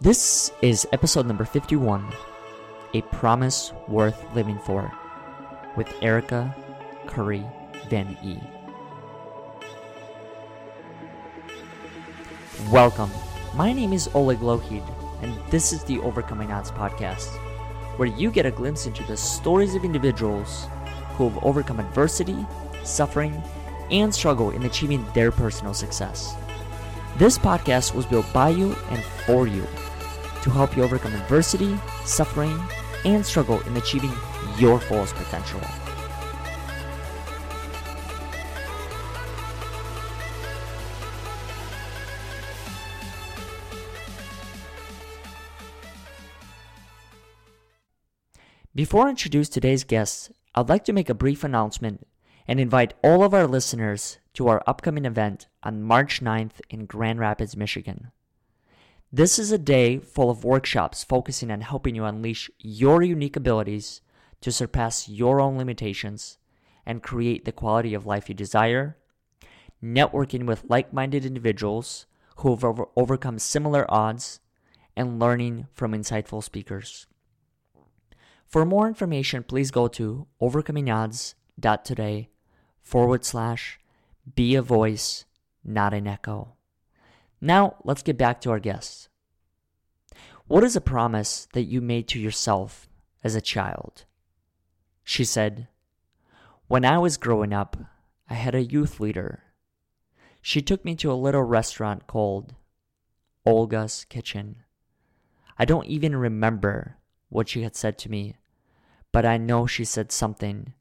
This is episode number 51 A Promise Worth Living For with Erica Curry Van E. Welcome. My name is Oleg Lohid, and this is the Overcoming Odds podcast, where you get a glimpse into the stories of individuals who have overcome adversity, suffering, and struggle in achieving their personal success. This podcast was built by you and for you to help you overcome adversity, suffering, and struggle in achieving your fullest potential. Before I introduce today's guests, I'd like to make a brief announcement and invite all of our listeners to our upcoming event on March 9th in Grand Rapids, Michigan. This is a day full of workshops focusing on helping you unleash your unique abilities to surpass your own limitations and create the quality of life you desire, networking with like minded individuals who have over- overcome similar odds, and learning from insightful speakers. For more information, please go to overcomingodds.today forward slash be a voice, not an echo. Now, let's get back to our guests. What is a promise that you made to yourself as a child? She said, When I was growing up, I had a youth leader. She took me to a little restaurant called Olga's Kitchen. I don't even remember what she had said to me, but I know she said something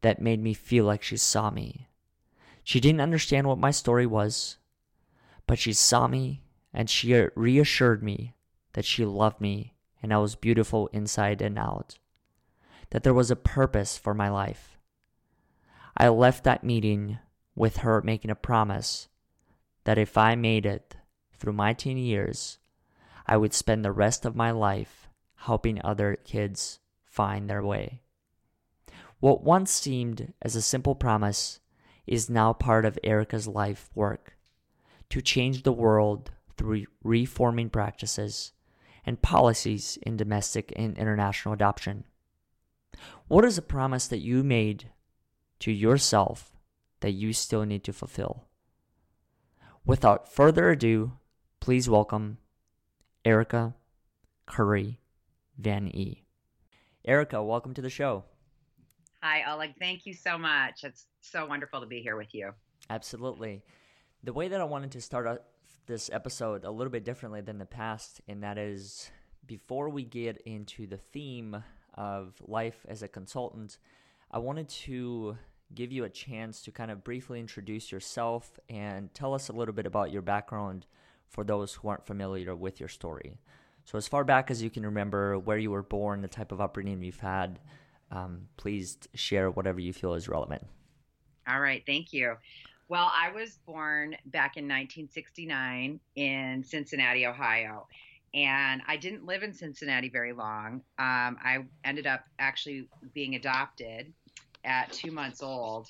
that made me feel like she saw me. She didn't understand what my story was, but she saw me and she reassured me that she loved me and I was beautiful inside and out, that there was a purpose for my life. I left that meeting with her making a promise that if I made it through my teen years, I would spend the rest of my life helping other kids find their way. What once seemed as a simple promise is now part of Erica's life work to change the world through reforming practices and policies in domestic and international adoption. What is a promise that you made to yourself that you still need to fulfill? Without further ado, please welcome Erica Curry Van E. Erica, welcome to the show. Hi, Oleg. Thank you so much. It's so wonderful to be here with you. Absolutely. The way that I wanted to start this episode a little bit differently than the past, and that is before we get into the theme of life as a consultant, I wanted to give you a chance to kind of briefly introduce yourself and tell us a little bit about your background for those who aren't familiar with your story. So, as far back as you can remember, where you were born, the type of upbringing you've had, um, please share whatever you feel is relevant. All right, thank you. Well, I was born back in 1969 in Cincinnati, Ohio. And I didn't live in Cincinnati very long. Um, I ended up actually being adopted at two months old.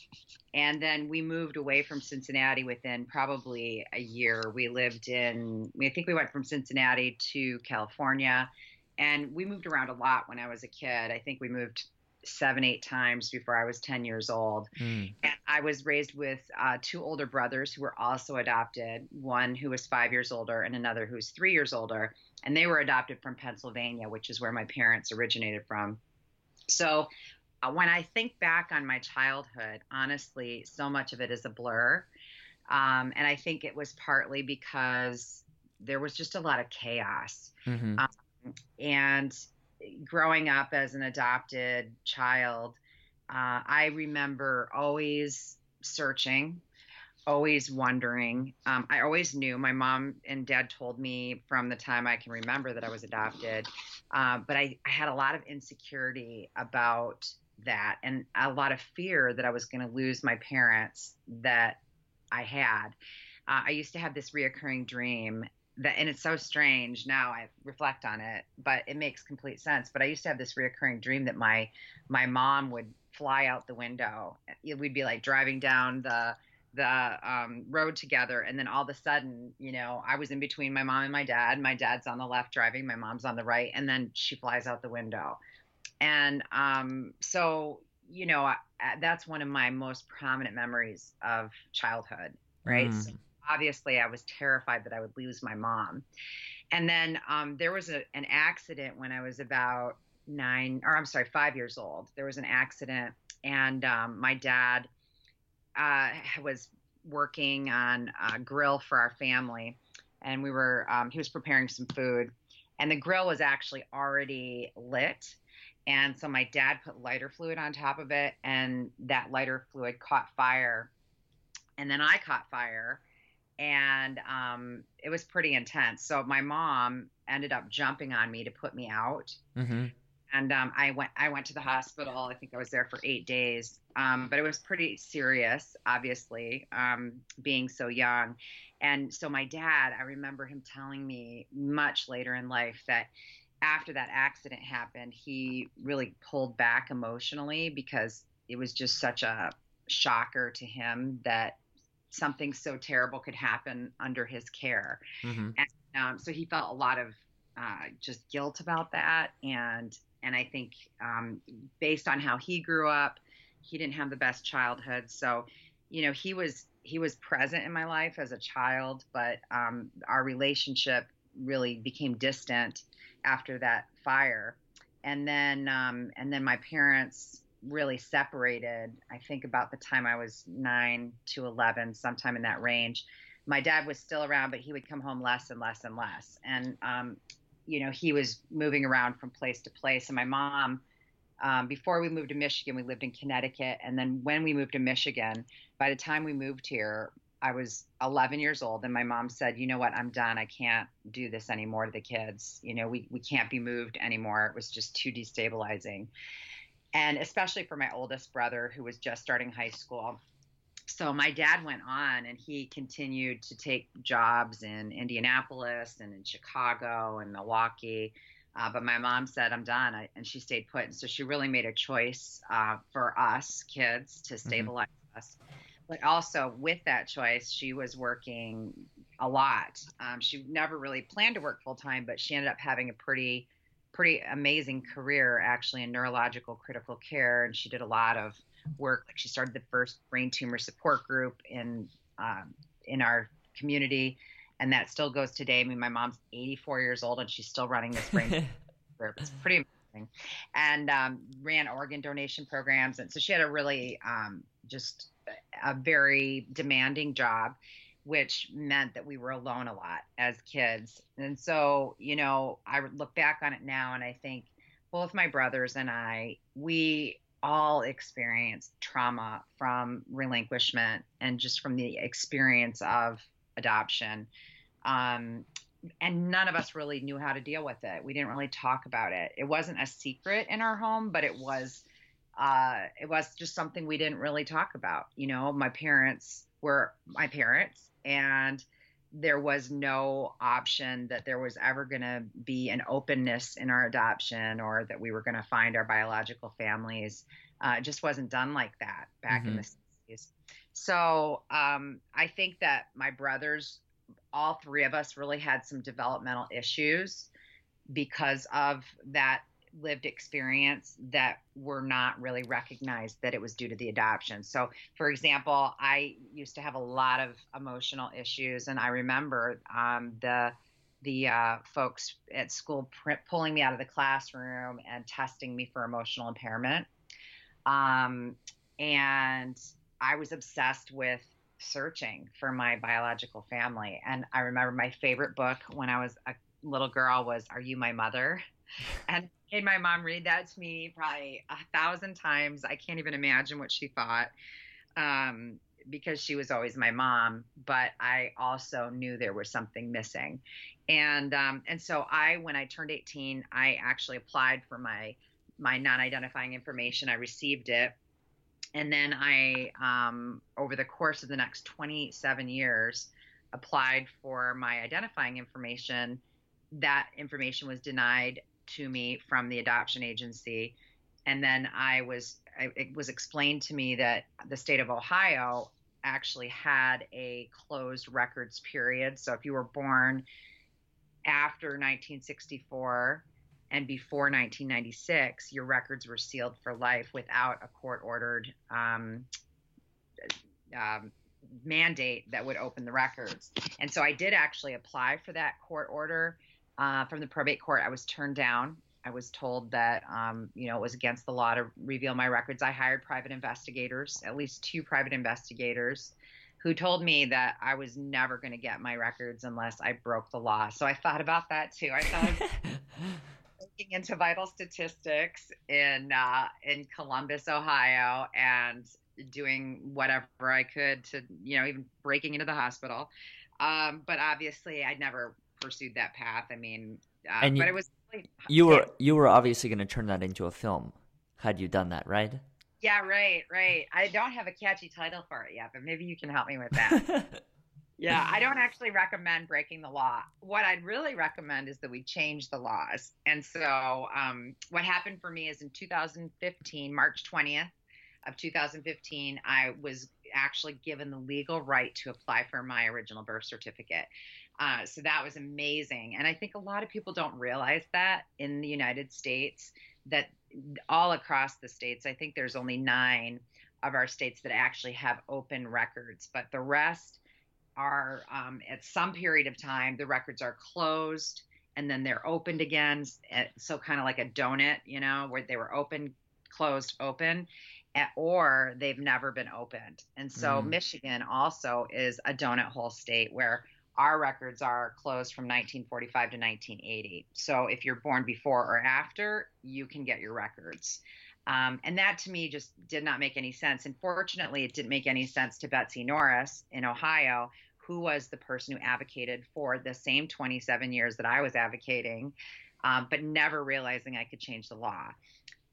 And then we moved away from Cincinnati within probably a year. We lived in, I think we went from Cincinnati to California. And we moved around a lot when I was a kid. I think we moved seven, eight times before I was 10 years old. Mm. And I was raised with uh, two older brothers who were also adopted one who was five years older and another who was three years older. And they were adopted from Pennsylvania, which is where my parents originated from. So uh, when I think back on my childhood, honestly, so much of it is a blur. Um, and I think it was partly because there was just a lot of chaos. Mm-hmm. Um, and growing up as an adopted child, uh, I remember always searching, always wondering. Um, I always knew my mom and dad told me from the time I can remember that I was adopted, uh, but I, I had a lot of insecurity about that and a lot of fear that I was going to lose my parents that I had. Uh, I used to have this reoccurring dream that and it's so strange now I reflect on it, but it makes complete sense. But I used to have this reoccurring dream that my my mom would fly out the window. We'd be like driving down the the um, road together, and then all of a sudden, you know, I was in between my mom and my dad. My dad's on the left driving, my mom's on the right, and then she flies out the window. And um, so, you know, I, that's one of my most prominent memories of childhood, right? Mm. So obviously, I was terrified that I would lose my mom. And then um, there was a, an accident when I was about nine, or I'm sorry, five years old. There was an accident, and um, my dad uh, was working on a grill for our family, and we were um, he was preparing some food, and the grill was actually already lit. And so my dad put lighter fluid on top of it, and that lighter fluid caught fire. And then I caught fire, and um, it was pretty intense. So my mom ended up jumping on me to put me out. Mm-hmm and um, I went I went to the hospital. I think I was there for eight days, um, but it was pretty serious, obviously, um, being so young. And so my dad, I remember him telling me much later in life that after that accident happened, he really pulled back emotionally because it was just such a shocker to him that something so terrible could happen under his care. Mm-hmm. And um, so he felt a lot of uh, just guilt about that and and I think um, based on how he grew up, he didn't have the best childhood. So, you know, he was he was present in my life as a child, but um, our relationship really became distant after that fire. And then um, and then my parents really separated. I think about the time I was nine to eleven, sometime in that range. My dad was still around, but he would come home less and less and less. And um, you know, he was moving around from place to place. And my mom, um, before we moved to Michigan, we lived in Connecticut. And then when we moved to Michigan, by the time we moved here, I was 11 years old. And my mom said, you know what, I'm done. I can't do this anymore to the kids. You know, we, we can't be moved anymore. It was just too destabilizing. And especially for my oldest brother, who was just starting high school so my dad went on and he continued to take jobs in Indianapolis and in Chicago and Milwaukee. Uh, but my mom said, I'm done. I, and she stayed put. And so she really made a choice uh, for us kids to mm-hmm. stabilize mm-hmm. us. But also with that choice, she was working a lot. Um, she never really planned to work full time, but she ended up having a pretty, pretty amazing career actually in neurological critical care. And she did a lot of work. Like she started the first brain tumor support group in um, in our community, and that still goes today. I mean, my mom's 84 years old and she's still running this brain group. It's pretty amazing, and um, ran organ donation programs, and so she had a really um, just a very demanding job which meant that we were alone a lot as kids. And so, you know, I look back on it now and I think both my brothers and I, we all experienced trauma from relinquishment and just from the experience of adoption. Um, and none of us really knew how to deal with it. We didn't really talk about it. It wasn't a secret in our home, but it was uh, it was just something we didn't really talk about. You know, my parents were my parents, and there was no option that there was ever going to be an openness in our adoption or that we were going to find our biological families. Uh, it just wasn't done like that back mm-hmm. in the 60s. So um, I think that my brothers, all three of us, really had some developmental issues because of that lived experience that were not really recognized that it was due to the adoption. So, for example, I used to have a lot of emotional issues, and I remember um, the the uh, folks at school pr- pulling me out of the classroom and testing me for emotional impairment. Um, and I was obsessed with searching for my biological family. And I remember my favorite book when I was a little girl was Are You My Mother? And made my mom read that to me probably a thousand times. I can't even imagine what she thought. Um, because she was always my mom, but I also knew there was something missing. And um, and so I when I turned 18, I actually applied for my my non-identifying information. I received it. And then I um, over the course of the next 27 years applied for my identifying information. That information was denied to me from the adoption agency, and then I was I, it was explained to me that the state of Ohio actually had a closed records period. So if you were born after 1964 and before 1996, your records were sealed for life without a court ordered um, um, mandate that would open the records. And so I did actually apply for that court order uh, from the probate court. I was turned down. I was told that um, you know it was against the law to reveal my records. I hired private investigators, at least two private investigators, who told me that I was never going to get my records unless I broke the law. So I thought about that too. I thought looking into vital statistics in uh, in Columbus, Ohio, and doing whatever I could to, you know, even breaking into the hospital. Um, but obviously, I never pursued that path. I mean, uh, and you, but it was really, you were you were obviously going to turn that into a film had you done that, right? Yeah, right, right. I don't have a catchy title for it yet, but maybe you can help me with that. yeah, I don't actually recommend breaking the law. What I'd really recommend is that we change the laws. And so, um, what happened for me is in 2015, March 20th, of 2015, I was actually given the legal right to apply for my original birth certificate. Uh, so that was amazing. And I think a lot of people don't realize that in the United States, that all across the states, I think there's only nine of our states that actually have open records, but the rest are um, at some period of time, the records are closed and then they're opened again. So, kind of like a donut, you know, where they were open, closed, open or they've never been opened. And so mm. Michigan also is a donut hole state where our records are closed from 1945 to 1980. So if you're born before or after, you can get your records. Um, and that to me just did not make any sense. And fortunately, it didn't make any sense to Betsy Norris in Ohio, who was the person who advocated for the same 27 years that I was advocating, um, but never realizing I could change the law.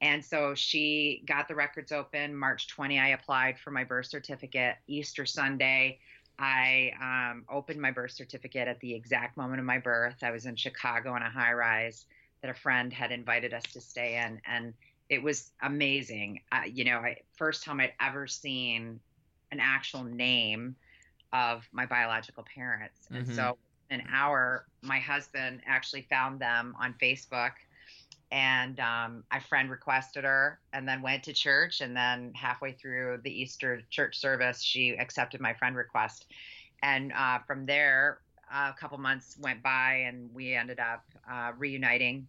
And so she got the records open. March 20, I applied for my birth certificate. Easter Sunday, I um, opened my birth certificate at the exact moment of my birth. I was in Chicago in a high rise that a friend had invited us to stay in. And it was amazing. Uh, you know, I, first time I'd ever seen an actual name of my biological parents. And mm-hmm. so, an hour, my husband actually found them on Facebook and um, my friend requested her and then went to church. And then halfway through the easter church service she accepted my friend request. And uh, from there a couple months went by and we ended up uh, reuniting.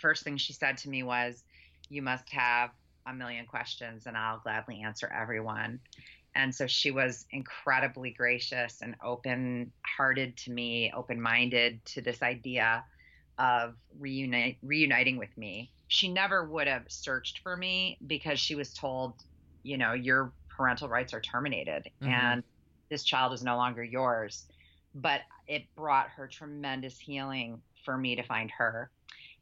First thing she said to me was you must have a million questions and i'll gladly answer everyone. And so she was incredibly gracious and open hearted to me open minded to this idea of reunite, reuniting with me. She never would have searched for me because she was told, you know, your parental rights are terminated mm-hmm. and this child is no longer yours. But it brought her tremendous healing for me to find her.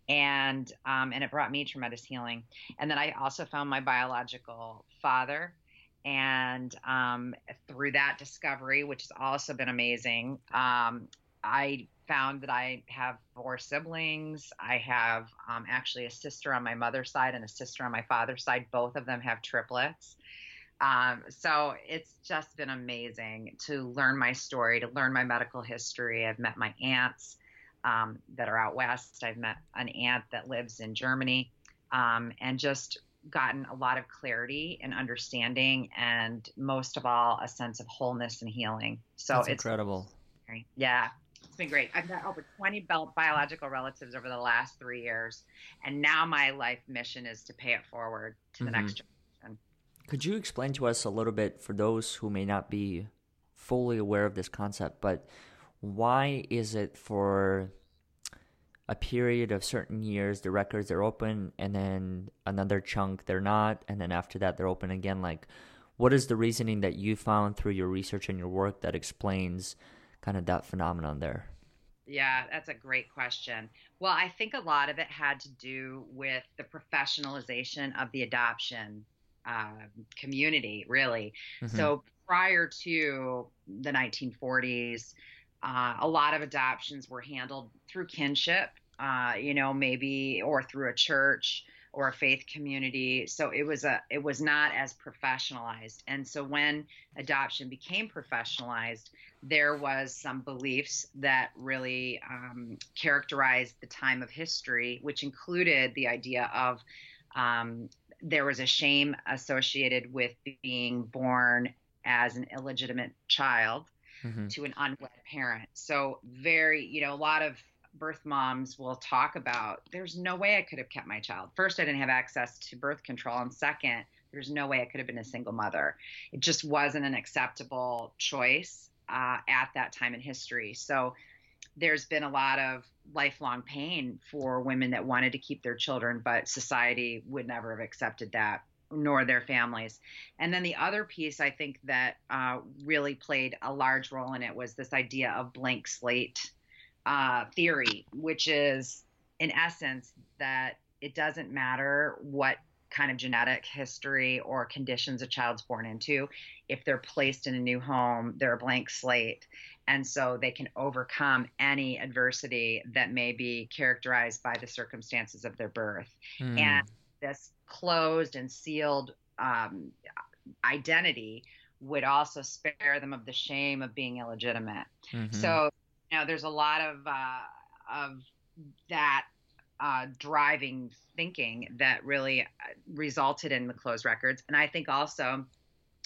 And um, and it brought me tremendous healing. And then I also found my biological father, and um, through that discovery, which has also been amazing, um, I found that I have four siblings. I have um, actually a sister on my mother's side and a sister on my father's side. Both of them have triplets. Um, so it's just been amazing to learn my story, to learn my medical history. I've met my aunts um, that are out west. I've met an aunt that lives in Germany, um, and just gotten a lot of clarity and understanding, and most of all, a sense of wholeness and healing. So That's it's incredible. Yeah, it's been great. I've got over 20 biological relatives over the last three years. And now my life mission is to pay it forward to the mm-hmm. next generation. Could you explain to us a little bit for those who may not be fully aware of this concept, but why is it for a period of certain years the records are open and then another chunk they're not and then after that they're open again like what is the reasoning that you found through your research and your work that explains kind of that phenomenon there? Yeah, that's a great question. Well, I think a lot of it had to do with the professionalization of the adoption uh, community, really. Mm-hmm. So prior to the 1940s, uh, a lot of adoptions were handled through kinship, uh, you know, maybe or through a church or a faith community. So it was a it was not as professionalized. And so when adoption became professionalized, there was some beliefs that really um, characterized the time of history, which included the idea of um, there was a shame associated with being born as an illegitimate child mm-hmm. to an unwed parent. So very, you know, a lot of birth moms will talk about there's no way I could have kept my child. First, I didn't have access to birth control, and second, there's no way I could have been a single mother. It just wasn't an acceptable choice uh, at that time in history. So there's been a lot of lifelong pain for women that wanted to keep their children, but society would never have accepted that nor their families. And then the other piece I think that uh, really played a large role in it was this idea of blank slate uh, theory, which is in essence that it doesn't matter what kind of genetic history or conditions a child's born into. If they're placed in a new home, they're a blank slate. And so they can overcome any adversity that may be characterized by the circumstances of their birth. Mm. And this closed and sealed um, identity would also spare them of the shame of being illegitimate. Mm-hmm. So, know, there's a lot of uh, of that uh, driving thinking that really uh, resulted in the closed records. And I think also,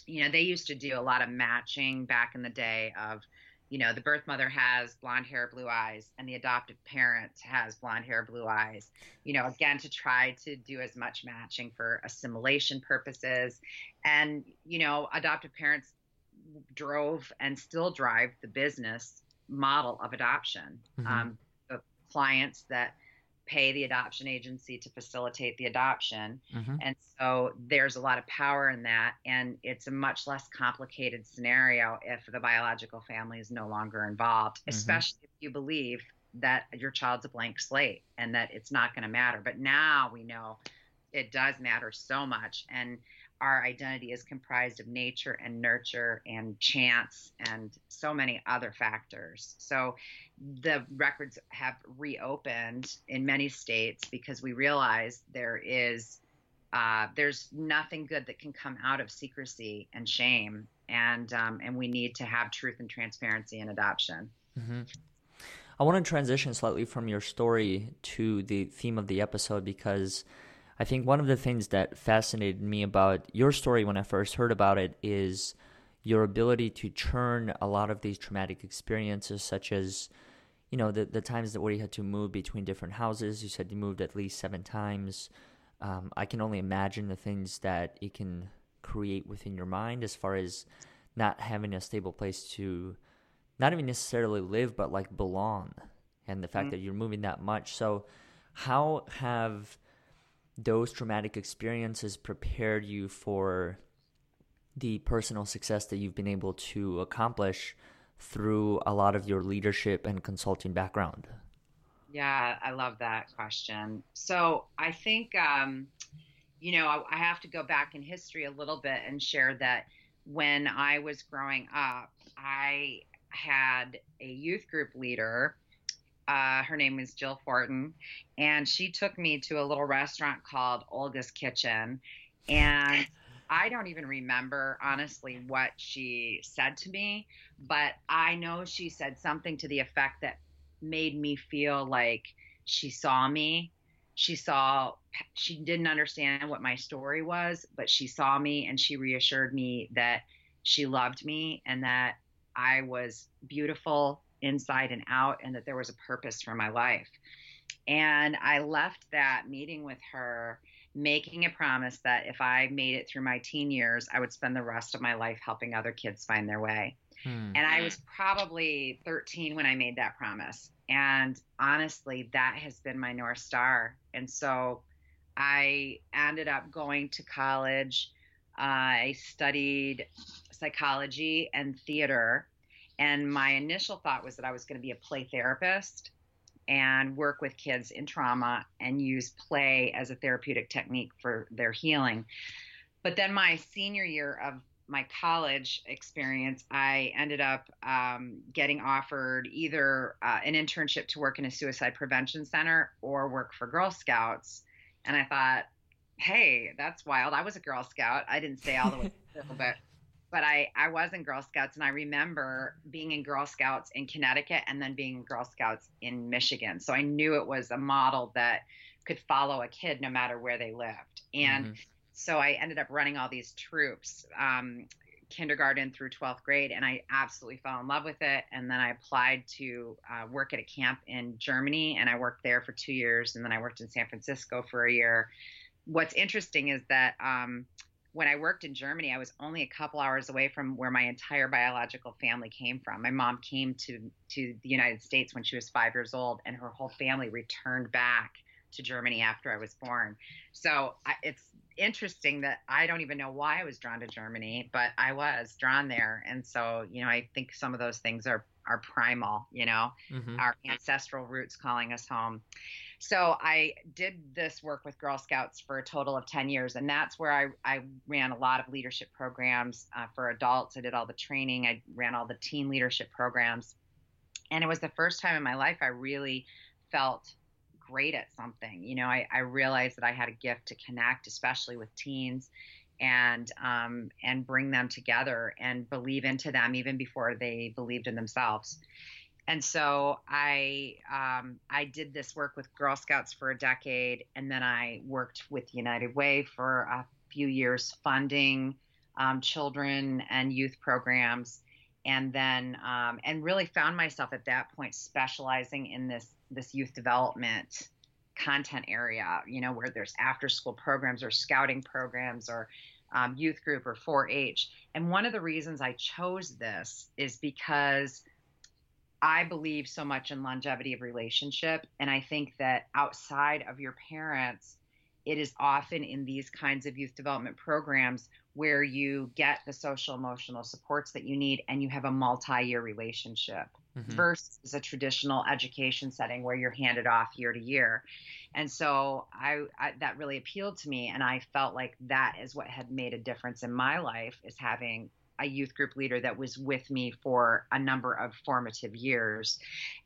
you know, they used to do a lot of matching back in the day of you know, the birth mother has blonde hair, blue eyes, and the adoptive parent has blonde hair, blue eyes, you know, again, to try to do as much matching for assimilation purposes. And, you know, adoptive parents drove and still drive the business model of adoption. Mm-hmm. Um, the clients that pay the adoption agency to facilitate the adoption. Mm-hmm. And so there's a lot of power in that. And it's a much less complicated scenario if the biological family is no longer involved, mm-hmm. especially if you believe that your child's a blank slate and that it's not going to matter. But now we know it does matter so much. And our identity is comprised of nature and nurture and chance and so many other factors. So the records have reopened in many states because we realize there is uh, there's nothing good that can come out of secrecy and shame, and um, and we need to have truth and transparency in adoption. Mm-hmm. I want to transition slightly from your story to the theme of the episode because I think one of the things that fascinated me about your story when I first heard about it is your ability to turn a lot of these traumatic experiences, such as, you know, the, the times that where you had to move between different houses. You said you moved at least seven times. Um, I can only imagine the things that it can create within your mind as far as not having a stable place to not even necessarily live, but like belong. And the fact mm-hmm. that you're moving that much. So, how have those traumatic experiences prepared you for the personal success that you've been able to accomplish through a lot of your leadership and consulting background? Yeah, I love that question. So I think, um, you know, I, I have to go back in history a little bit and share that when I was growing up, I had a youth group leader uh, her name is Jill Fortin, and she took me to a little restaurant called Olga's Kitchen. And I don't even remember, honestly, what she said to me, but I know she said something to the effect that made me feel like she saw me. She saw, she didn't understand what my story was, but she saw me and she reassured me that she loved me and that I was beautiful inside and out and that there was a purpose for my life. And I left that meeting with her making a promise that if I made it through my teen years, I would spend the rest of my life helping other kids find their way. Hmm. And I was probably 13 when I made that promise. And honestly, that has been my North Star. And so I ended up going to college. Uh, I studied psychology and theater and my initial thought was that I was going to be a play therapist and work with kids in trauma and use play as a therapeutic technique for their healing. But then my senior year of my college experience, I ended up um, getting offered either uh, an internship to work in a suicide prevention center or work for Girl Scouts. And I thought, hey, that's wild. I was a Girl Scout. I didn't stay all the way through, but but I I was in Girl Scouts and I remember being in Girl Scouts in Connecticut and then being in Girl Scouts in Michigan. So I knew it was a model that could follow a kid no matter where they lived. And mm-hmm. so I ended up running all these troops. Um, kindergarten through 12th grade and I absolutely fell in love with it. And then I applied to uh, work at a camp in Germany and I worked there for two years. And then I worked in San Francisco for a year what's interesting is that um, when I worked in Germany, I was only a couple hours away from where my entire biological family came from. My mom came to to the United States when she was five years old, and her whole family returned back to Germany after I was born. So I, it's interesting that I don't even know why I was drawn to Germany, but I was drawn there, and so you know I think some of those things are are primal, you know, mm-hmm. our ancestral roots calling us home. So I did this work with Girl Scouts for a total of 10 years. And that's where I, I ran a lot of leadership programs uh, for adults. I did all the training, I ran all the teen leadership programs. And it was the first time in my life I really felt great at something. You know, I, I realized that I had a gift to connect, especially with teens and um, and bring them together and believe into them even before they believed in themselves. And so I um, I did this work with Girl Scouts for a decade, and then I worked with United Way for a few years, funding um, children and youth programs, and then um, and really found myself at that point specializing in this this youth development content area. You know, where there's after school programs or scouting programs or um, youth group or 4-H. And one of the reasons I chose this is because I believe so much in longevity of relationship. And I think that outside of your parents, it is often in these kinds of youth development programs where you get the social emotional supports that you need and you have a multi-year relationship mm-hmm. versus a traditional education setting where you're handed off year to year and so I, I, that really appealed to me and i felt like that is what had made a difference in my life is having a youth group leader that was with me for a number of formative years.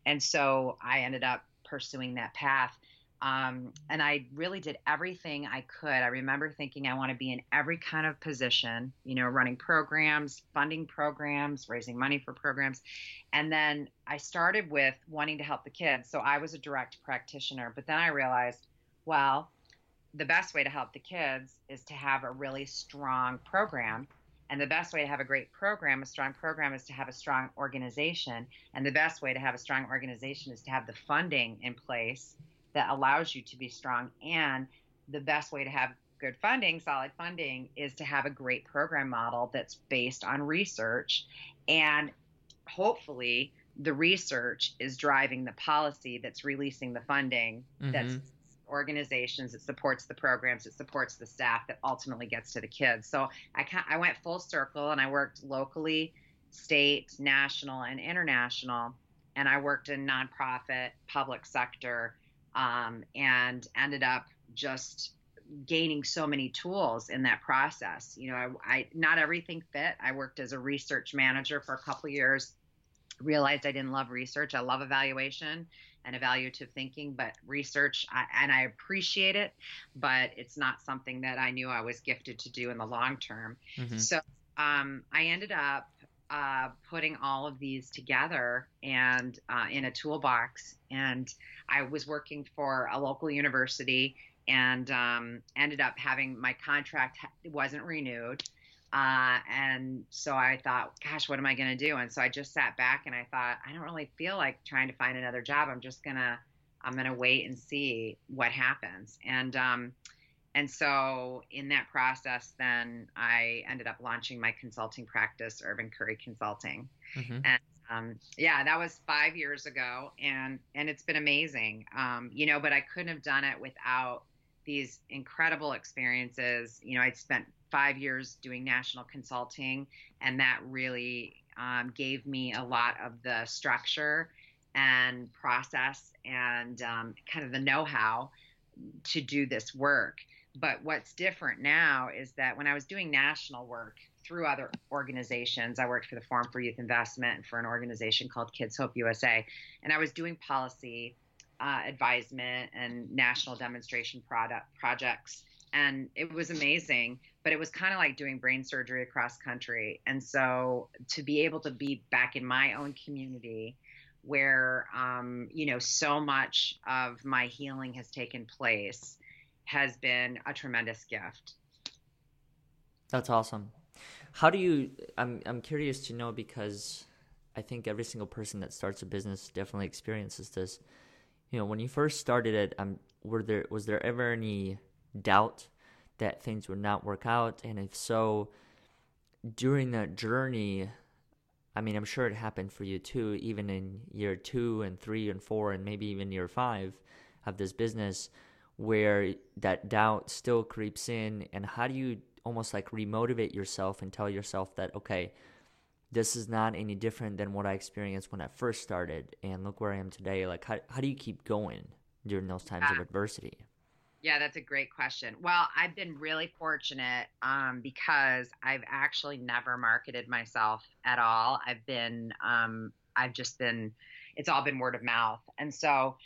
And so I ended up pursuing that path. Um, and I really did everything I could. I remember thinking I want to be in every kind of position, you know, running programs, funding programs, raising money for programs. And then I started with wanting to help the kids. So I was a direct practitioner. But then I realized, well, the best way to help the kids is to have a really strong program and the best way to have a great program, a strong program, is to have a strong organization. And the best way to have a strong organization is to have the funding in place that allows you to be strong. And the best way to have good funding, solid funding, is to have a great program model that's based on research. And hopefully, the research is driving the policy that's releasing the funding mm-hmm. that's organizations, it supports the programs, it supports the staff that ultimately gets to the kids. So I I went full circle and I worked locally, state, national, and international, and I worked in nonprofit, public sector, um, and ended up just gaining so many tools in that process. You know, I, I not everything fit. I worked as a research manager for a couple years realized I didn't love research. I love evaluation and evaluative thinking, but research, I, and I appreciate it, but it's not something that I knew I was gifted to do in the long term. Mm-hmm. So um, I ended up uh, putting all of these together and uh, in a toolbox. And I was working for a local university and um, ended up having my contract wasn't renewed. Uh, and so I thought, gosh, what am I going to do? And so I just sat back and I thought, I don't really feel like trying to find another job. I'm just to, I'm to wait and see what happens. And, um, and so in that process, then I ended up launching my consulting practice, Urban Curry Consulting. Mm-hmm. And um, yeah, that was five years ago, and and it's been amazing. Um, you know, but I couldn't have done it without these incredible experiences. You know, I'd spent five years doing national consulting, and that really um, gave me a lot of the structure and process and um, kind of the know how to do this work. But what's different now is that when I was doing national work through other organizations, I worked for the Forum for Youth Investment and for an organization called Kids Hope USA, and I was doing policy uh, advisement and national demonstration product projects. And it was amazing but it was kind of like doing brain surgery across country. And so to be able to be back in my own community where um, you know so much of my healing has taken place has been a tremendous gift. That's awesome. How do you i'm i'm curious to know because i think every single person that starts a business definitely experiences this. You know when you first started it um were there was there ever any doubt that things would not work out? And if so, during that journey, I mean, I'm sure it happened for you too, even in year two and three and four, and maybe even year five of this business, where that doubt still creeps in. And how do you almost like remotivate yourself and tell yourself that, okay, this is not any different than what I experienced when I first started, and look where I am today? Like, how, how do you keep going during those times of adversity? Yeah, that's a great question. Well, I've been really fortunate um, because I've actually never marketed myself at all. I've been, um, I've just been, it's all been word of mouth. And so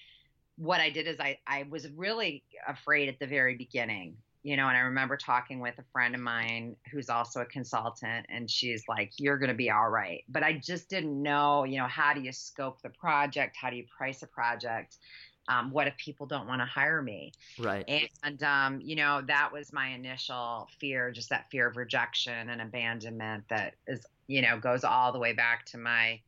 what I did is I, I was really afraid at the very beginning, you know, and I remember talking with a friend of mine who's also a consultant, and she's like, You're going to be all right. But I just didn't know, you know, how do you scope the project? How do you price a project? um, what if people don't want to hire me right and um, you know that was my initial fear just that fear of rejection and abandonment that is you know goes all the way back to my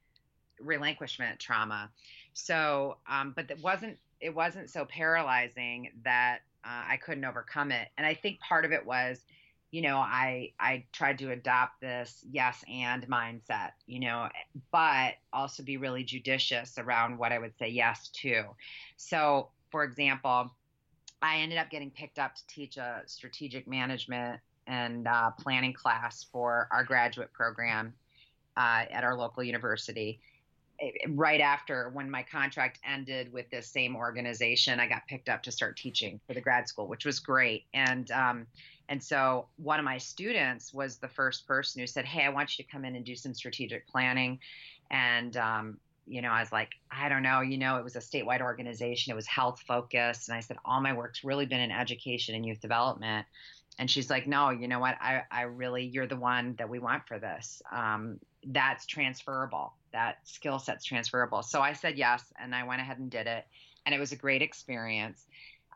relinquishment trauma so um, but it wasn't it wasn't so paralyzing that uh, i couldn't overcome it and i think part of it was you know, I I tried to adopt this yes and mindset, you know, but also be really judicious around what I would say yes to. So, for example, I ended up getting picked up to teach a strategic management and uh, planning class for our graduate program uh, at our local university. Right after when my contract ended with this same organization, I got picked up to start teaching for the grad school, which was great. And um, and so one of my students was the first person who said, Hey, I want you to come in and do some strategic planning. And, um, you know, I was like, I don't know, you know, it was a statewide organization, it was health focused. And I said, All my work's really been in education and youth development. And she's like, No, you know what? I, I really, you're the one that we want for this. Um, that's transferable. That skill set's transferable. So I said yes. And I went ahead and did it. And it was a great experience.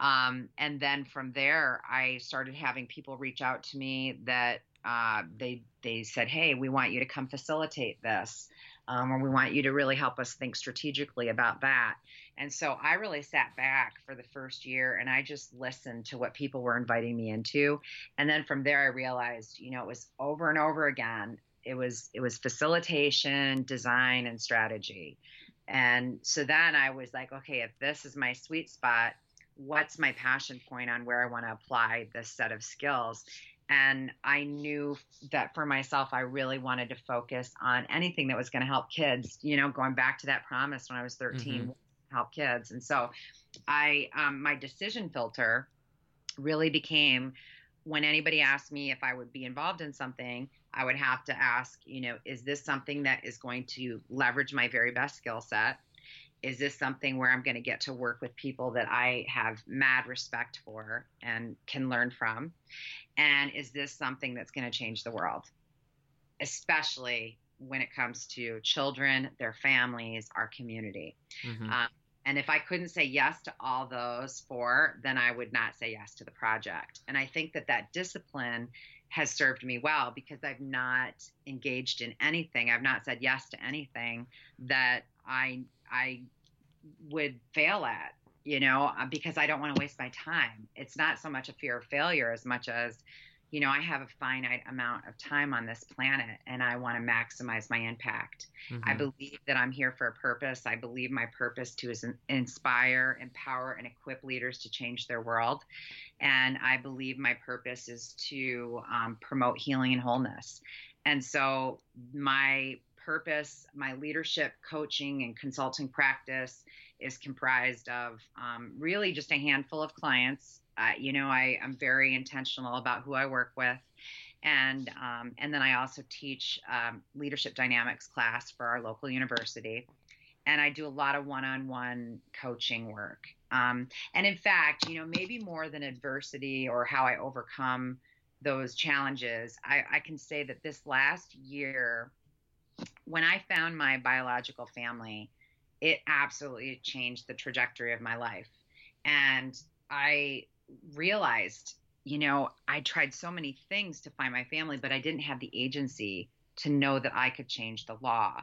Um, and then from there, I started having people reach out to me that uh, they they said, "Hey, we want you to come facilitate this, um, or we want you to really help us think strategically about that." And so I really sat back for the first year and I just listened to what people were inviting me into, and then from there I realized, you know, it was over and over again. It was it was facilitation, design, and strategy. And so then I was like, okay, if this is my sweet spot, what's my passion point on where I want to apply this set of skills. And I knew that for myself, I really wanted to focus on anything that was going to help kids, you know, going back to that promise when I was 13, mm-hmm. help kids. And so I, um, my decision filter really became when anybody asked me if I would be involved in something, I would have to ask, you know, is this something that is going to leverage my very best skill set? is this something where I'm going to get to work with people that I have mad respect for and can learn from? And is this something that's going to change the world? Especially when it comes to children, their families, our community. Mm-hmm. Um, and if I couldn't say yes to all those four, then I would not say yes to the project. And I think that that discipline has served me well because I've not engaged in anything. I've not said yes to anything that I I would fail at, you know, uh, because I don't want to waste my time. It's not so much a fear of failure as much as, you know, I have a finite amount of time on this planet and I want to maximize my impact. Mm-hmm. I believe that I'm here for a purpose. I believe my purpose to is inspire, empower, and equip leaders to change their world. And I believe my purpose is to um, promote healing and wholeness. And so my purpose, my leadership coaching and consulting practice is comprised of um, really just a handful of clients. You know, I, am very intentional about who I work with. And, um, and then I also teach um, leadership dynamics class for our local university. And I do a lot of one on one coaching work. Um, and in fact, you know, maybe more than adversity or how I overcome those challenges, I, I can say that this last year, when I found my biological family, it absolutely changed the trajectory of my life. And I realized, you know, I tried so many things to find my family, but I didn't have the agency to know that I could change the law.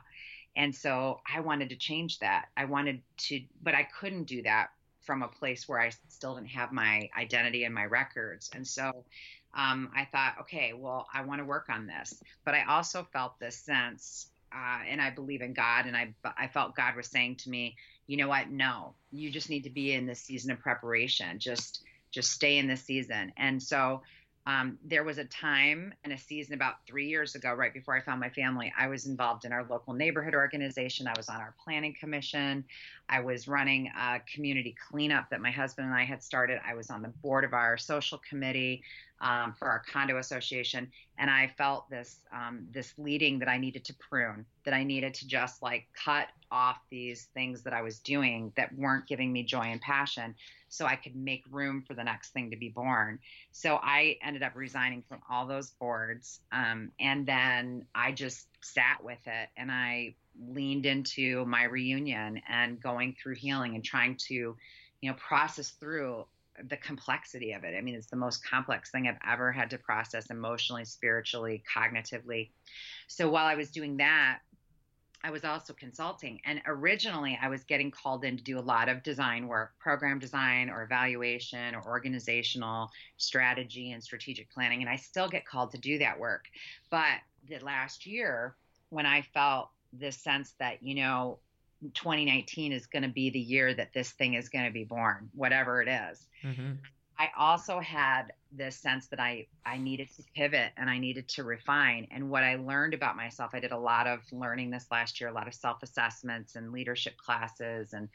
And so I wanted to change that. I wanted to, but I couldn't do that from a place where I still didn't have my identity and my records. And so um, I thought, okay, well, I want to work on this. But I also felt this sense, uh, and I believe in God, and I, I felt God was saying to me, you know what? No, you just need to be in this season of preparation. Just, just stay in this season. And so um, there was a time and a season about three years ago, right before I found my family. I was involved in our local neighborhood organization. I was on our planning commission. I was running a community cleanup that my husband and I had started. I was on the board of our social committee um, for our condo association, and I felt this um, this leading that I needed to prune, that I needed to just like cut off these things that I was doing that weren't giving me joy and passion, so I could make room for the next thing to be born. So I ended up resigning from all those boards, um, and then I just sat with it, and I leaned into my reunion and going through healing and trying to, you know, process through the complexity of it. I mean, it's the most complex thing I've ever had to process emotionally, spiritually, cognitively. So while I was doing that, I was also consulting. And originally, I was getting called in to do a lot of design work, program design or evaluation or organizational strategy and strategic planning. And I still get called to do that work. But the last year, when I felt this sense that, you know, 2019 is going to be the year that this thing is going to be born, whatever it is. Mm-hmm. I also had this sense that I, I needed to pivot and I needed to refine. And what I learned about myself, I did a lot of learning this last year, a lot of self assessments and leadership classes and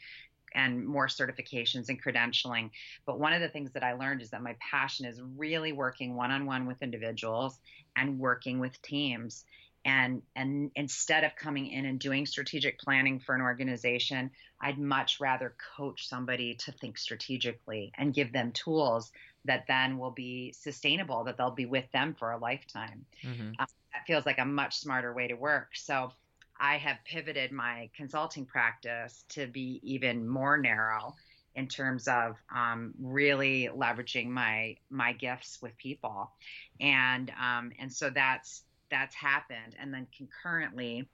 and more certifications and credentialing. But one of the things that I learned is that my passion is really working one on one with individuals and working with teams and and instead of coming in and doing strategic planning for an organization i'd much rather coach somebody to think strategically and give them tools that then will be sustainable that they'll be with them for a lifetime. Mm-hmm. uh, that feels like a much smarter way to work. So i have pivoted my consulting practice to be even more narrow in terms of um, really leveraging my my gifts with people. And um, and so that's that's happened, and then concurrently,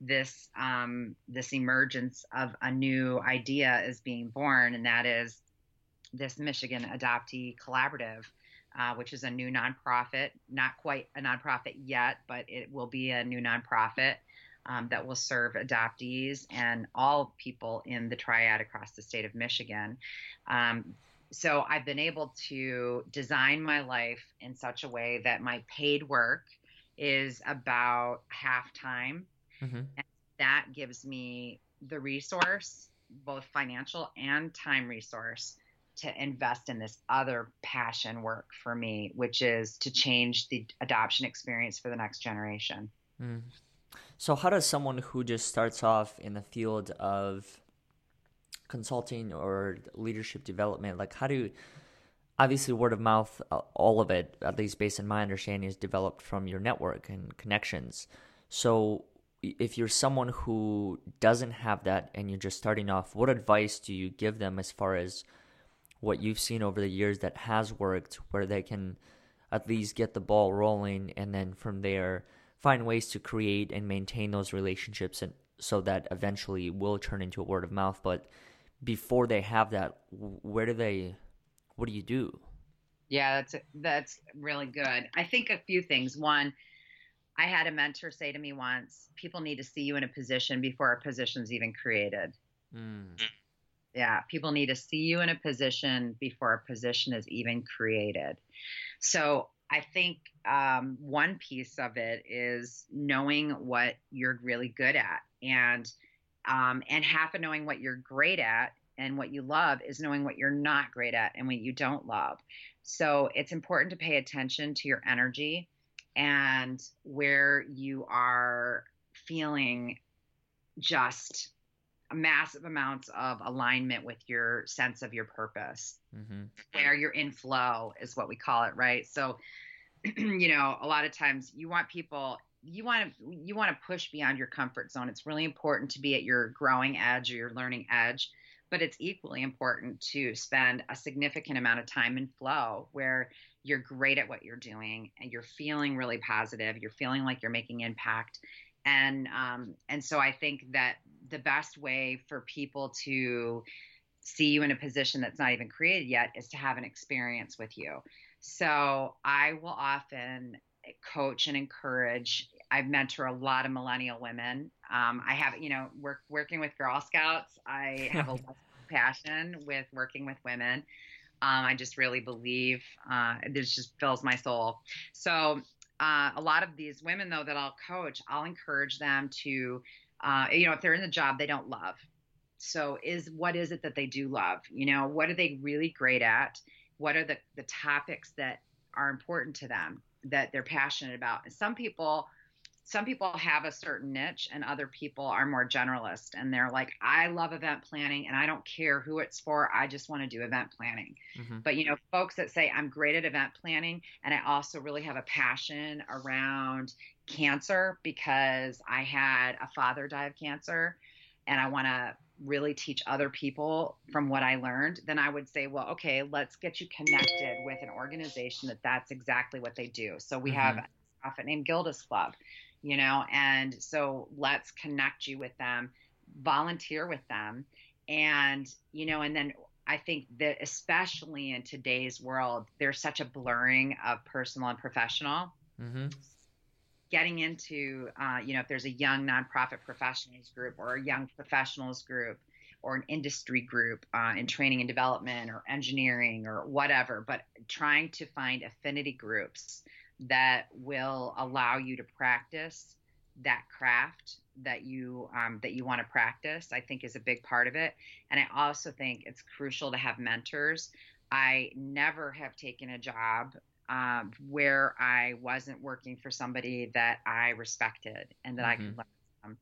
this um, this emergence of a new idea is being born, and that is this Michigan Adoptee Collaborative, uh, which is a new nonprofit, not quite a nonprofit yet, but it will be a new nonprofit um, that will serve adoptees and all people in the triad across the state of Michigan. Um, so I've been able to design my life in such a way that my paid work is about half time. Mm-hmm. And that gives me the resource, both financial and time resource, to invest in this other passion work for me, which is to change the adoption experience for the next generation. Mm. So, how does someone who just starts off in the field of consulting or leadership development, like, how do obviously word of mouth uh, all of it at least based on my understanding is developed from your network and connections. So if you're someone who doesn't have that and you're just starting off what advice do you give them as far as what you've seen over the years that has worked where they can at least get the ball rolling and then from there find ways to create and maintain those relationships and so that eventually will turn into a word of mouth? But before they have that where do they what do you do? Yeah, that's that's really good. I think a few things. One, I had a mentor say to me once, people need to see you in a position before a position's even created. Mm. Yeah, people need to see you in a position before a position is even created. So I think um, one piece of it is knowing what you're really good at, and um, and half of knowing what you're great at and what you love is knowing what you're not great at and what you don't love. So it's important to pay attention to your energy and where you are feeling just massive amounts of alignment with your sense of your purpose, mm-hmm. where you're in flow is what we call it, right? So, you know, a lot of times you want people you want to you want to push beyond your comfort zone. It's really important to be at your growing edge or your learning edge, but it's equally important to spend a significant amount of time in flow where you're great at what you're doing and you're feeling really positive, you're feeling like you're making impact. And um, and so I think that the best way for people to see you in a position that's not even created yet is to have an experience with you. So I will often coach and encourage. I mentor a lot of millennial women. Um, I have, you know, work working with Girl Scouts. I have a passion with working with women. Um, I just really believe uh, this just fills my soul. So uh, a lot of these women, though, that I'll coach, I'll encourage them to, uh, you know, if they're in a job they don't love. So is what is it that they do love? You know, what are they really great at? What are the the topics that are important to them that they're passionate about? And some people some people have a certain niche and other people are more generalist and they're like i love event planning and i don't care who it's for i just want to do event planning mm-hmm. but you know folks that say i'm great at event planning and i also really have a passion around cancer because i had a father die of cancer and i want to really teach other people from what i learned then i would say well okay let's get you connected with an organization that that's exactly what they do so we mm-hmm. have a profit named Gilda's Club you know and so let's connect you with them volunteer with them and you know and then i think that especially in today's world there's such a blurring of personal and professional mm-hmm. getting into uh, you know if there's a young nonprofit professionals group or a young professionals group or an industry group uh, in training and development or engineering or whatever but trying to find affinity groups that will allow you to practice that craft that you um, that you want to practice i think is a big part of it and i also think it's crucial to have mentors i never have taken a job um, where i wasn't working for somebody that i respected and that mm-hmm. i could mm-hmm. learn from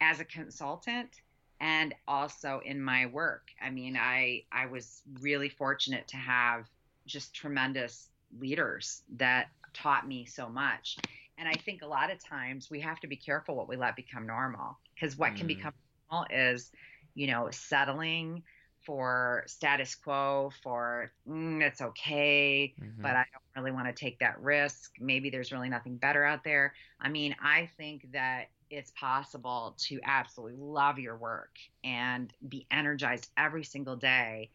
as a consultant and also in my work i mean i i was really fortunate to have just tremendous leaders that taught me so much. And I think a lot of times we have to be careful what we let become normal because what mm. can become normal is, you know, settling for status quo, for mm, it's okay, mm-hmm. but I don't really want to take that risk. Maybe there's really nothing better out there. I mean, I think that it's possible to absolutely love your work and be energized every single day.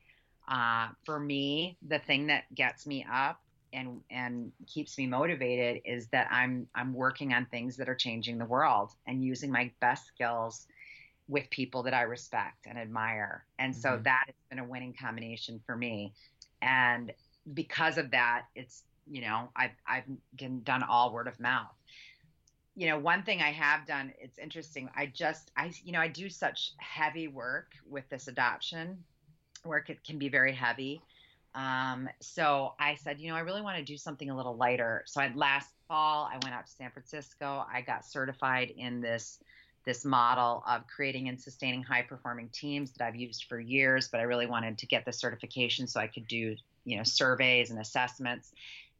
Uh, for me, the thing that gets me up and and keeps me motivated is that I'm I'm working on things that are changing the world and using my best skills with people that I respect and admire. And so mm-hmm. that has been a winning combination for me. And because of that, it's you know I've I've done all word of mouth. You know, one thing I have done, it's interesting. I just I you know I do such heavy work with this adoption work. It can be very heavy um, so I said, you know, I really want to do something a little lighter. So I last fall I went out to San Francisco. I got certified in this this model of creating and sustaining high performing teams that I've used for years, but I really wanted to get the certification so I could do, you know, surveys and assessments.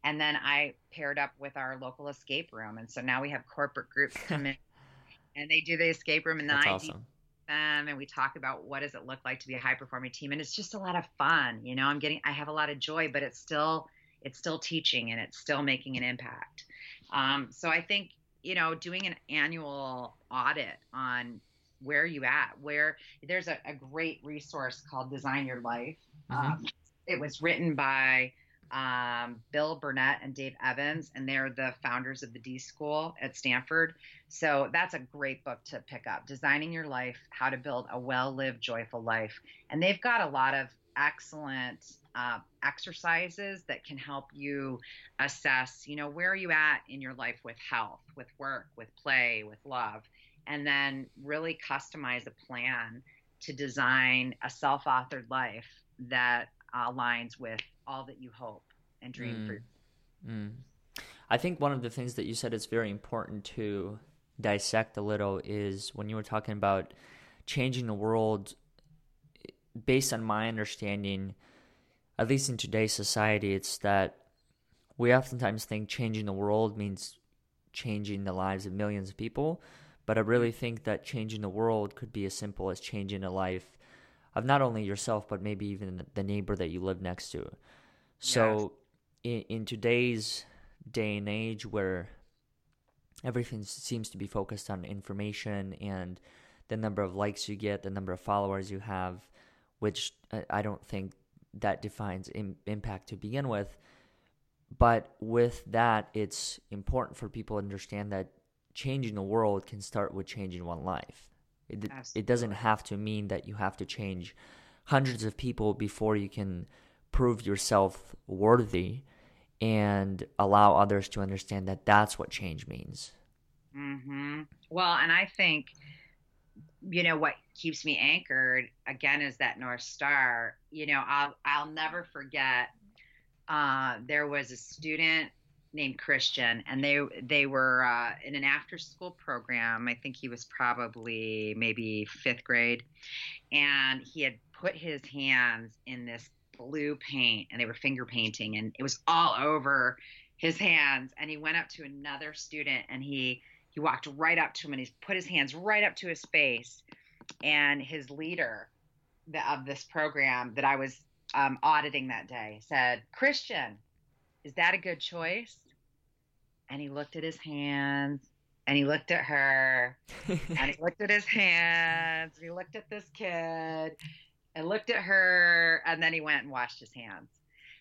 And then I paired up with our local escape room. And so now we have corporate groups come in and they do the escape room and then That's I awesome them and we talk about what does it look like to be a high performing team. And it's just a lot of fun you know i'm getting i have a lot of joy but it's still it's still teaching and it's still making an impact. Um, so i think you know doing an annual audit on where you at where there's a, a great resource called design your life. Mm-hmm. um, it was written by um, Bill Burnett and Dave Evans, and they're the founders of the D School at Stanford. So that's a great book to pick up Designing Your Life How to Build a Well Lived, Joyful Life. And they've got a lot of excellent uh, exercises that can help you assess, you know, where are you at in your life with health, with work, with play, with love, and then really customize a plan to design a self authored life that aligns with all that you hope and dream mm. for. Mm. I think one of the things that you said is very important to dissect a little is when you were talking about changing the world based on my understanding at least in today's society it's that we oftentimes think changing the world means changing the lives of millions of people but i really think that changing the world could be as simple as changing a life of not only yourself but maybe even the neighbor that you live next to so yes. in, in today's day and age where everything seems to be focused on information and the number of likes you get, the number of followers you have, which I don't think that defines Im- impact to begin with. But with that, it's important for people to understand that changing the world can start with changing one life. It, it doesn't have to mean that you have to change hundreds of people before you can prove yourself worthy and allow others to understand that that's what change means. Mm-hmm. Well, and I think, you know, what keeps me anchored again is that North Star. You know, I'll I'll never forget. Uh, there was a student named Christian, and they they were uh, in an after school program. I think he was probably maybe fifth grade, and he had put his hands in this blue paint and they were finger painting and it was all over his hands. And he went up to another student and he he walked right up to him and he put his hands right up to his face. And his leader of this program that i was um, auditing that day said christian is that a good choice and he looked at his hands and he looked at her and he looked at his hands and he looked at this kid and looked at her and then he went and washed his hands.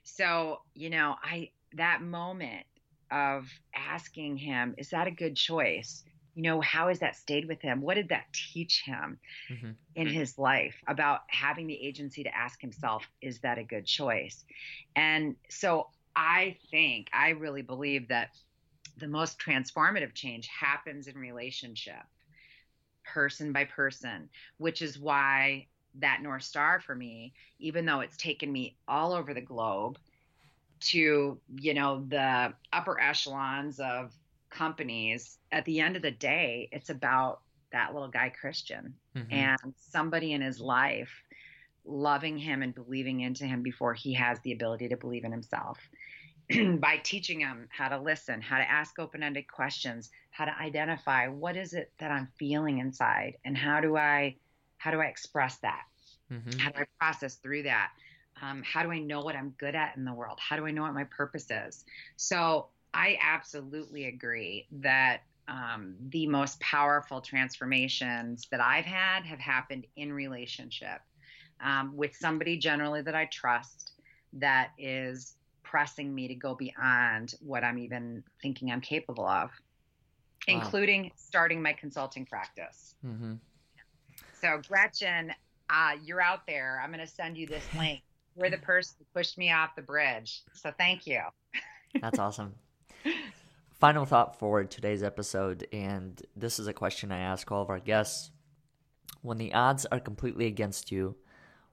So you know i that moment of asking him is that a good choice? You know how has that stayed with him? What did that teach him mm-hmm. in his life about having the agency to ask himself is that a good choice and so i think i really believe that the most transformative change happens in relationship person by person which is why that North Star for me, even though it's taken me all over the globe to, you know, the upper echelons of companies, at the end of the day, it's about that little guy, Christian, mm-hmm. and somebody in his life loving him and believing into him before he has the ability to believe in himself. by teaching them how to listen, how to ask open ended questions, how to identify what is it that I'm feeling inside and how do I how do I express that? Mm-hmm. How do I process through that? Um, how do I know what I'm good at in the world? How do I know what my purpose is? So I absolutely agree that um, the most powerful transformations that I've had have happened in relationship um, with somebody generally that I trust that is pressing me to go beyond what I'm even thinking I'm capable of, wow. including starting my consulting practice. Mm-hmm. So, Gretchen, uh, you're out there. I'm going to send you this link. You're the person who pushed me off the bridge. So, thank you. That's awesome. Final thought for today's episode, and this is a question I ask all of our guests. When the odds are completely against you,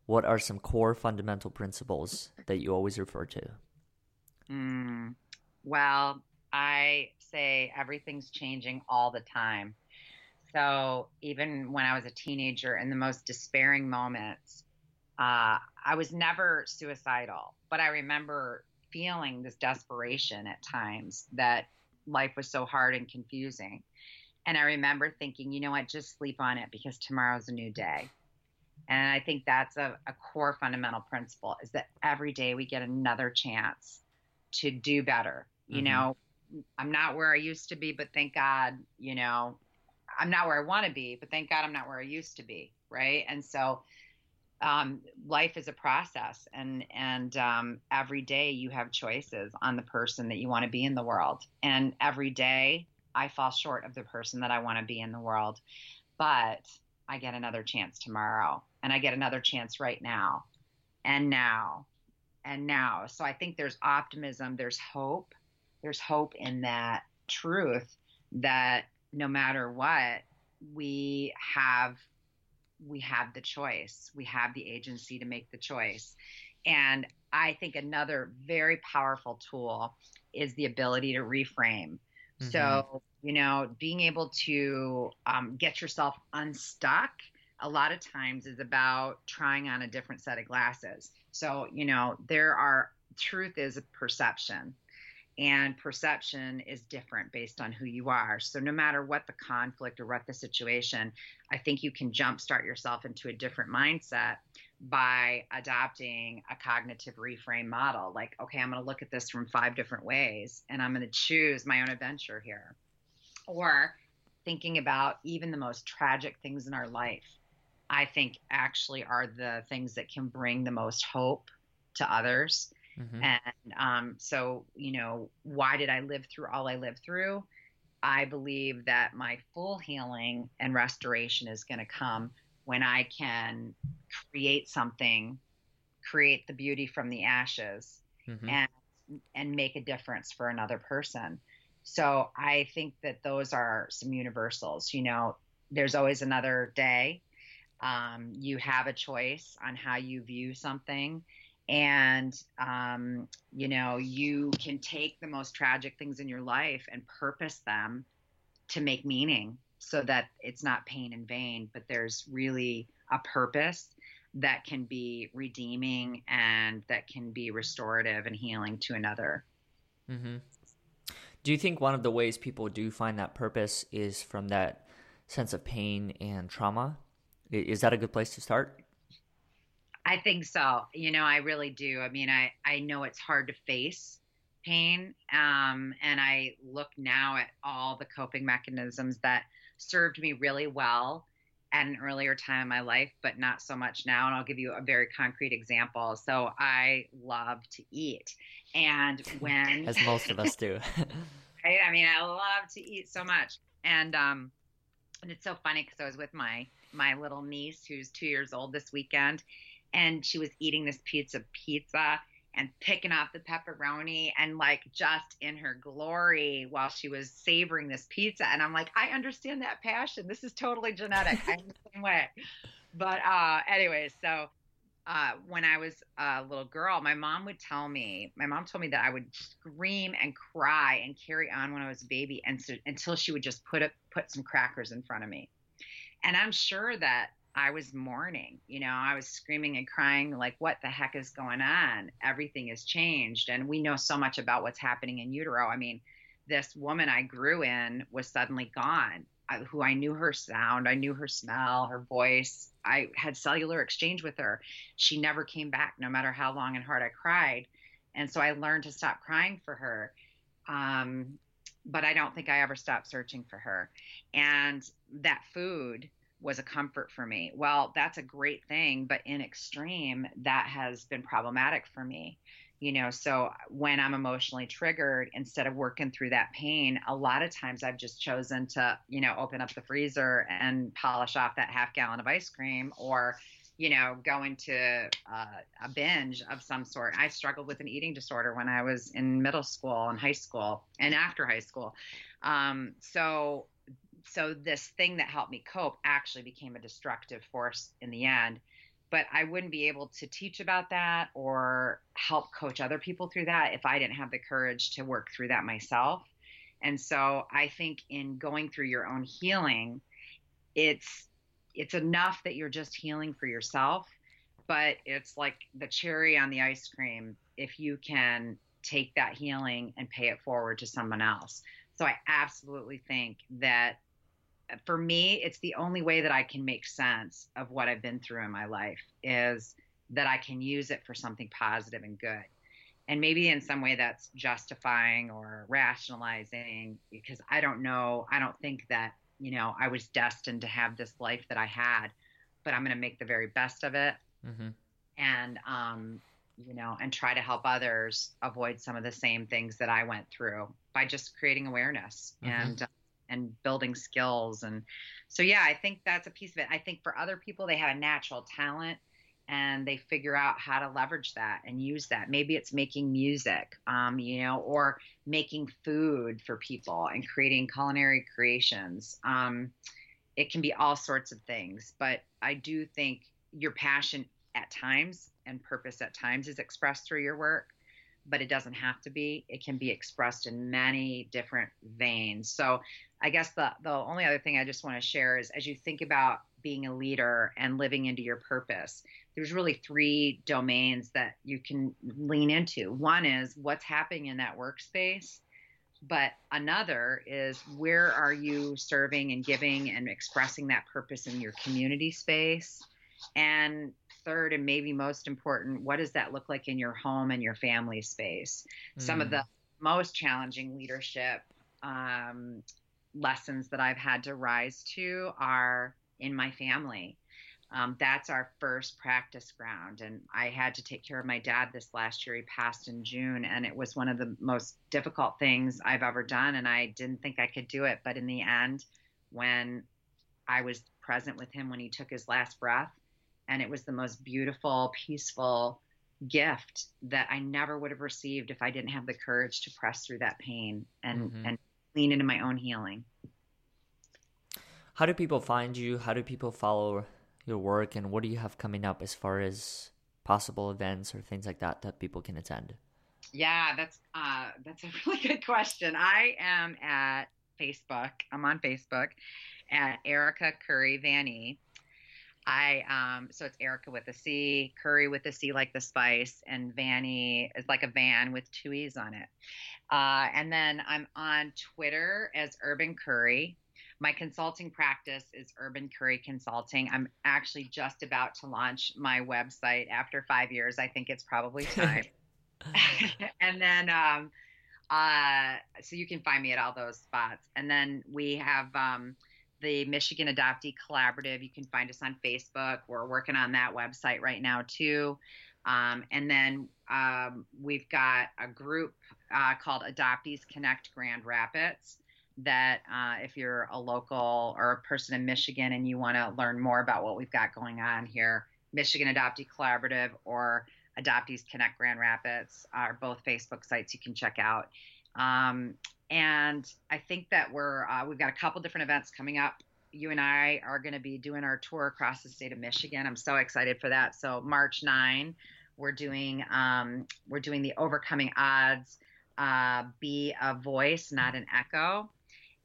what are some core fundamental principles that you always refer to? Mm, well, I say everything's changing all the time. So even when I was a teenager, in the most despairing moments, uh, I was never suicidal, but I remember feeling this desperation at times that life was so hard and confusing. And I remember thinking, you know what, just sleep on it because tomorrow's a new day. And I think that's a, a core fundamental principle is that every day we get another chance to do better. You mm-hmm. know, I'm not where I used to be, but thank God, you know, I'm not where I want to be, but thank God I'm not where I used to be, right? And so um, life is a process, and and um, every day you have choices on the person that you want to be in the world, and every day I fall short of the person that I want to be in the world, but I get another chance tomorrow, and I get another chance right now, and now, and now. So I think there's optimism, there's hope, there's hope in that truth that no matter what, we have we have the choice. We have the agency to make the choice. And I think another very powerful tool is the ability to reframe. Mm-hmm. So, you know, being able to um, get yourself unstuck a lot of times is about trying on a different set of glasses. So, you know, there are truth is perception and perception is different based on who you are. So no matter what the conflict or what the situation, I think you can jumpstart yourself into a different mindset by adopting a cognitive reframe model. Like, okay, I'm going to look at this from five different ways and I'm going to choose my own adventure here. Or thinking about even the most tragic things in our life, I think actually are the things that can bring the most hope to others. Mm-hmm. And um, so, you know, why did I live through all I lived through? I believe that my full healing and restoration is going to come when I can create something, create the beauty from the ashes, mm-hmm. and and make a difference for another person. So I think that those are some universals. You know, there's always another day. Um, you have a choice on how you view something. And, um, you know, you can take the most tragic things in your life and purpose them to make meaning so that it's not pain in vain, but there's really a purpose that can be redeeming and that can be restorative and healing to another. Mm-hmm. Do you think one of the ways people do find that purpose is from that sense of pain and trauma? Is that a good place to start? I think so. You know, I really do. I mean, I, I know it's hard to face pain. Um, and I look now at all the coping mechanisms that served me really well at an earlier time in my life, but not so much now. And I'll give you a very concrete example. So I love to eat. And when. As most of us do. right? I mean, I love to eat so much. And, um, and it's so funny because I was with my my little niece who's two years old this weekend, and she was eating this pizza pizza and picking off the pepperoni and like just in her glory while she was savoring this pizza. And I'm like, I understand that passion. This is totally genetic. I'm the same way. But uh, anyway, so uh, when I was a little girl, my mom would tell me, my mom told me that I would scream and cry and carry on when I was a baby and so, until she would just put put some crackers in front of me. And I'm sure that I was mourning. You know, I was screaming and crying, like, what the heck is going on? Everything has changed. And we know so much about what's happening in utero. I mean, this woman I grew in was suddenly gone, who I knew her sound, I knew her smell, her voice. I had cellular exchange with her. She never came back, no matter how long and hard I cried. And so I learned to stop crying for her. Um, but I don't think I ever stopped searching for her. And that food, was a comfort for me. Well, that's a great thing, but in extreme, that has been problematic for me. You know, so when I'm emotionally triggered, instead of working through that pain, a lot of times I've just chosen to, you know, open up the freezer and polish off that half gallon of ice cream or, you know, go into uh, a binge of some sort. I struggled with an eating disorder when I was in middle school and high school and after high school. Um, so so this thing that helped me cope actually became a destructive force in the end but i wouldn't be able to teach about that or help coach other people through that if i didn't have the courage to work through that myself. And so i think in going through your own healing it's it's enough that you're just healing for yourself but it's like the cherry on the ice cream if you can take that healing and pay it forward to someone else. So I absolutely think that for me, it's the only way that I can make sense of what I've been through in my life is that I can use it for something positive and good. And maybe in some way that's justifying or rationalizing because I don't know. I don't think that, you know, I was destined to have this life that I had, but I'm going to make the very best of it. Mm-hmm. And, um, you know, and try to help others avoid some of the same things that I went through by just creating awareness mm-hmm. and and building skills. And so yeah i think that's a piece of it. I think for other people they have a natural talent and they figure out how to leverage that and use that. Maybe it's making music um, you know or making food for people and creating culinary creations. Um, it can be all sorts of things but i do think your passion at times and purpose at times is expressed through your work but it doesn't have to be. It can be expressed in many different veins. So I guess the the only other thing I just want to share is as you think about being a leader and living into your purpose, there's really three domains that you can lean into. One is what's happening in that workspace, but another is where are you serving and giving and expressing that purpose in your community space? And third, and maybe most important, what does that look like in your home and your family space? Mm. Some of mm. the most challenging leadership um, lessons that I've had to rise to are in my family. Um, that's our first practice ground. And I had to take care of my dad this last year. He passed in June, and it was one of the most difficult things I've ever done. And I didn't think I could do it. But in the end, when I was present with him when he took his last breath, and it was the most beautiful, peaceful gift that I never would have received if I didn't have the courage to press through that pain and, mm-hmm. and lean into my own healing. How do people find you? How do people follow your work? And what do you have coming up as far as possible events or things like that that people can attend? Yeah, that's uh, that's a really good question. I am at Facebook. I'm on Facebook at Erica Curry VanEe. I um so it's Erica with a C, Curry with a C like the spice, and VanEe is like a van with two E's on it. Uh, and then I'm on Twitter as Urban Curry. My consulting practice is Urban Curry Consulting. I'm actually just about to launch my website after five years. I think it's probably time. and then, um, uh, so you can find me at all those spots. And then we have um, the Michigan Adoptee Collaborative. You can find us on Facebook. We're working on that website right now, too. Um, and then um, we've got a group uh, called Adoptees Connect Grand Rapids. That uh, if you're a local or a person in Michigan and you want to learn more about what we've got going on here, Michigan Adoptee Collaborative or Adoptees Connect Grand Rapids are both Facebook sites you can check out. Um, and I think that we're uh, we've got a couple different events coming up. You and I are going to be doing our tour across the state of Michigan. I'm so excited for that. So March 9, we're doing um, we're doing the Overcoming Odds uh, be a voice, not an echo.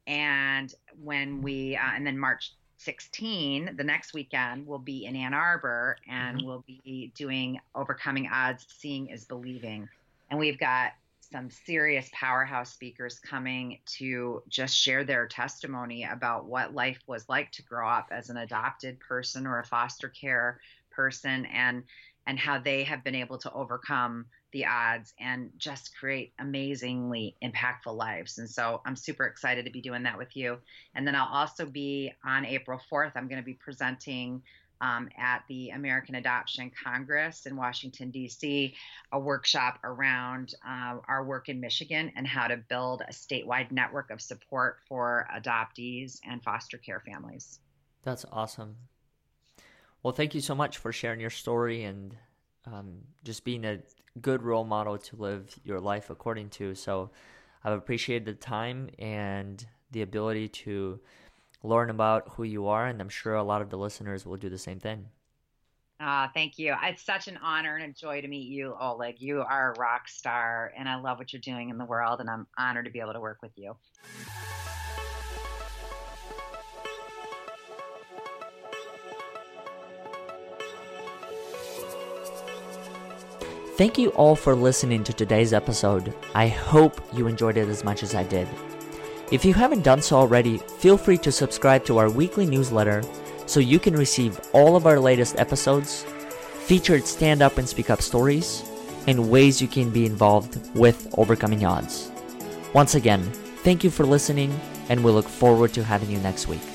And when we, uh, and then March 16, the next weekend, we'll be in Ann Arbor and mm-hmm. we'll be doing Overcoming Odds, Seeing is Believing. And we've got some serious powerhouse speakers coming to just share their testimony about what life was like to grow up as an adopted person or a foster care person and and how they have been able to overcome the odds and just create amazingly impactful lives. And so I'm super excited to be doing that with you. And then I'll also be on April 4th, I'm going to be presenting um, at the American Adoption Congress in Washington, D.C., a workshop around uh, our work in Michigan and how to build a statewide network of support for adoptees and foster care families. That's awesome. Well, thank you so much for sharing your story and um, just being a good role model to live your life according to. So I've appreciated the time and the ability to learn about who you are, and I'm sure a lot of the listeners will do the same thing. Uh, thank you. It's such an honor and a joy to meet you, Oleg. You are a rock star, and I love what you're doing in the world, and I'm honored to be able to work with you. Thank you all for listening to today's episode. I hope you enjoyed it as much as I did. If you haven't done so already, feel free to subscribe to our weekly newsletter so you can receive all of our latest episodes, featured stand up and speak up stories, and ways you can be involved with overcoming odds. Once again, thank you for listening, and we look forward to having you next week.